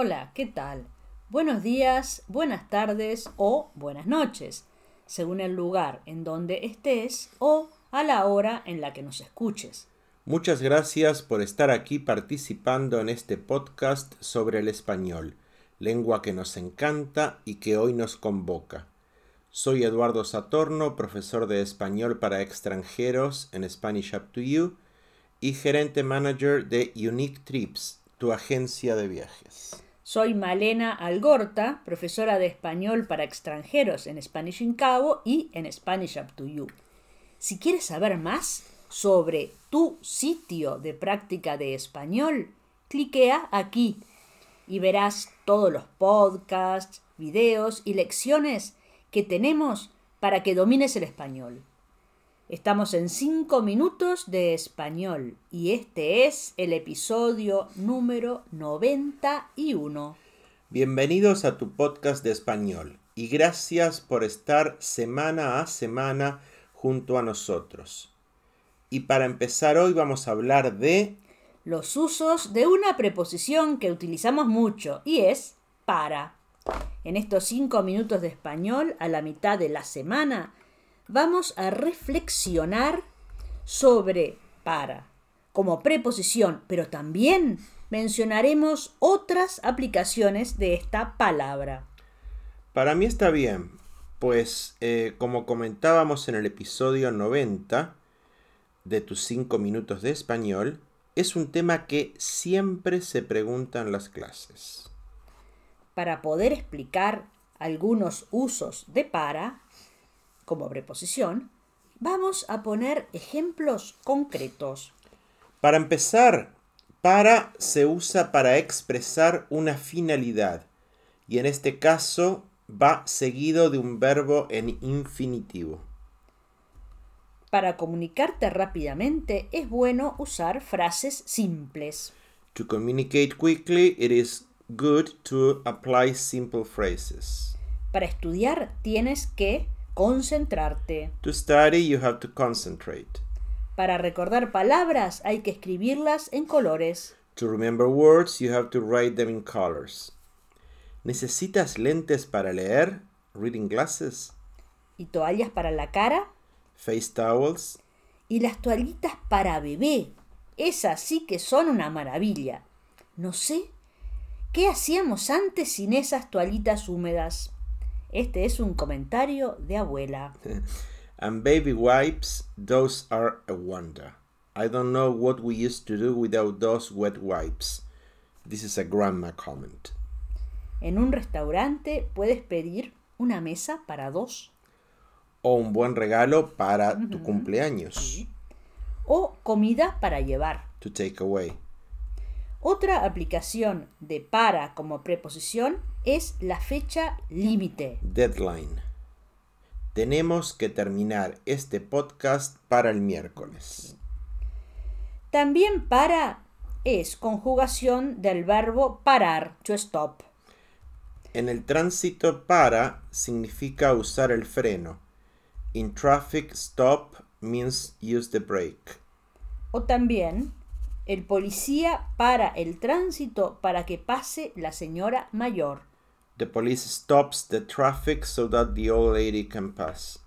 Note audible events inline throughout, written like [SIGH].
Hola, ¿qué tal? Buenos días, buenas tardes o buenas noches, según el lugar en donde estés o a la hora en la que nos escuches. Muchas gracias por estar aquí participando en este podcast sobre el español, lengua que nos encanta y que hoy nos convoca. Soy Eduardo Satorno, profesor de español para extranjeros en Spanish Up to You y gerente manager de Unique Trips, tu agencia de viajes. Soy Malena Algorta, profesora de español para extranjeros en Spanish in Cabo y en Spanish Up to You. Si quieres saber más sobre tu sitio de práctica de español, cliquea aquí y verás todos los podcasts, videos y lecciones que tenemos para que domines el español. Estamos en 5 minutos de español y este es el episodio número 91. Bienvenidos a tu podcast de español y gracias por estar semana a semana junto a nosotros. Y para empezar hoy vamos a hablar de los usos de una preposición que utilizamos mucho y es para. En estos 5 minutos de español a la mitad de la semana vamos a reflexionar sobre para como preposición, pero también mencionaremos otras aplicaciones de esta palabra. Para mí está bien, pues eh, como comentábamos en el episodio 90 de tus 5 minutos de español, es un tema que siempre se pregunta en las clases. Para poder explicar algunos usos de para, como preposición, vamos a poner ejemplos concretos. Para empezar, para se usa para expresar una finalidad y en este caso va seguido de un verbo en infinitivo. Para comunicarte rápidamente es bueno usar frases simples. To communicate quickly, it is good to apply simple phrases. Para estudiar tienes que Concentrarte. To study you have to concentrate. Para recordar palabras hay que escribirlas en colores. To remember words you have to write them in colors. ¿Necesitas lentes para leer? Reading glasses. ¿Y toallas para la cara? Face towels. Y las toallitas para bebé. Esas sí que son una maravilla. No sé. ¿Qué hacíamos antes sin esas toallitas húmedas? Este es un comentario de abuela. [LAUGHS] and baby wipes, those are a wonder. I don't know what we used to do without those wet wipes. This is a grandma comment. En un restaurante puedes pedir una mesa para dos. O un buen regalo para tu cumpleaños. O comida para llevar. To take away. Otra aplicación de para como preposición es la fecha límite. Deadline. Tenemos que terminar este podcast para el miércoles. También para es conjugación del verbo parar, to stop. En el tránsito para significa usar el freno. In traffic stop means use the brake. O también el policía para el tránsito para que pase la señora mayor. The police stops the traffic so that the old lady can pass.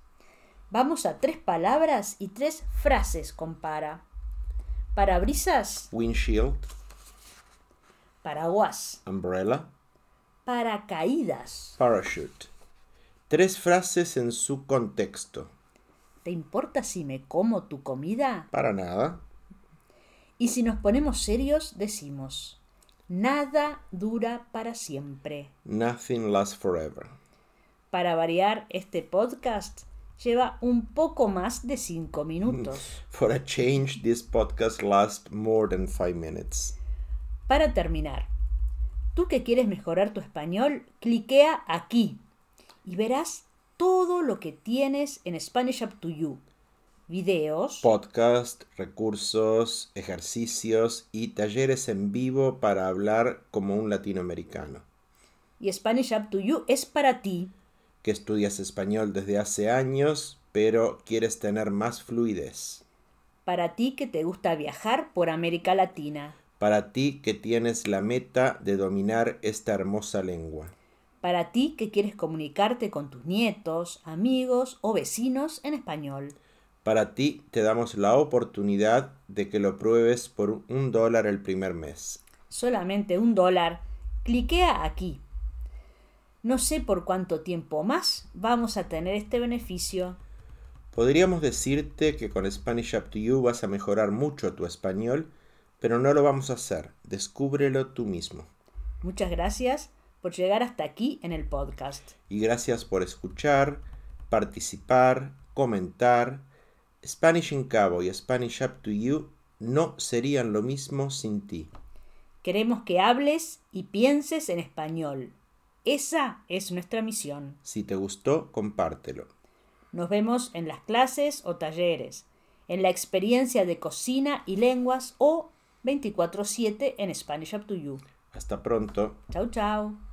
Vamos a tres palabras y tres frases con para. Parabrisas. Windshield. Paraguas. Umbrella. Paracaídas. Parachute. Tres frases en su contexto. ¿Te importa si me como tu comida? Para nada. Y si nos ponemos serios, decimos, nada dura para siempre. Nothing lasts forever. Para variar, este podcast lleva un poco más de cinco [LAUGHS] minutos. For a change, this podcast lasts more than five minutes. Para terminar, tú que quieres mejorar tu español, cliquea aquí y verás todo lo que tienes en Spanish Up to You videos, podcast, recursos, ejercicios y talleres en vivo para hablar como un latinoamericano. Y Spanish Up to You es para ti. Que estudias español desde hace años, pero quieres tener más fluidez. Para ti que te gusta viajar por América Latina. Para ti que tienes la meta de dominar esta hermosa lengua. Para ti que quieres comunicarte con tus nietos, amigos o vecinos en español. Para ti te damos la oportunidad de que lo pruebes por un dólar el primer mes. Solamente un dólar. Cliquea aquí. No sé por cuánto tiempo más vamos a tener este beneficio. Podríamos decirte que con Spanish Up to You vas a mejorar mucho tu español, pero no lo vamos a hacer. Descúbrelo tú mismo. Muchas gracias por llegar hasta aquí en el podcast. Y gracias por escuchar, participar, comentar. Spanish in Cabo y Spanish Up to You no serían lo mismo sin ti. Queremos que hables y pienses en español. Esa es nuestra misión. Si te gustó, compártelo. Nos vemos en las clases o talleres, en la experiencia de cocina y lenguas o 24/7 en Spanish Up to You. Hasta pronto. Chao, chao.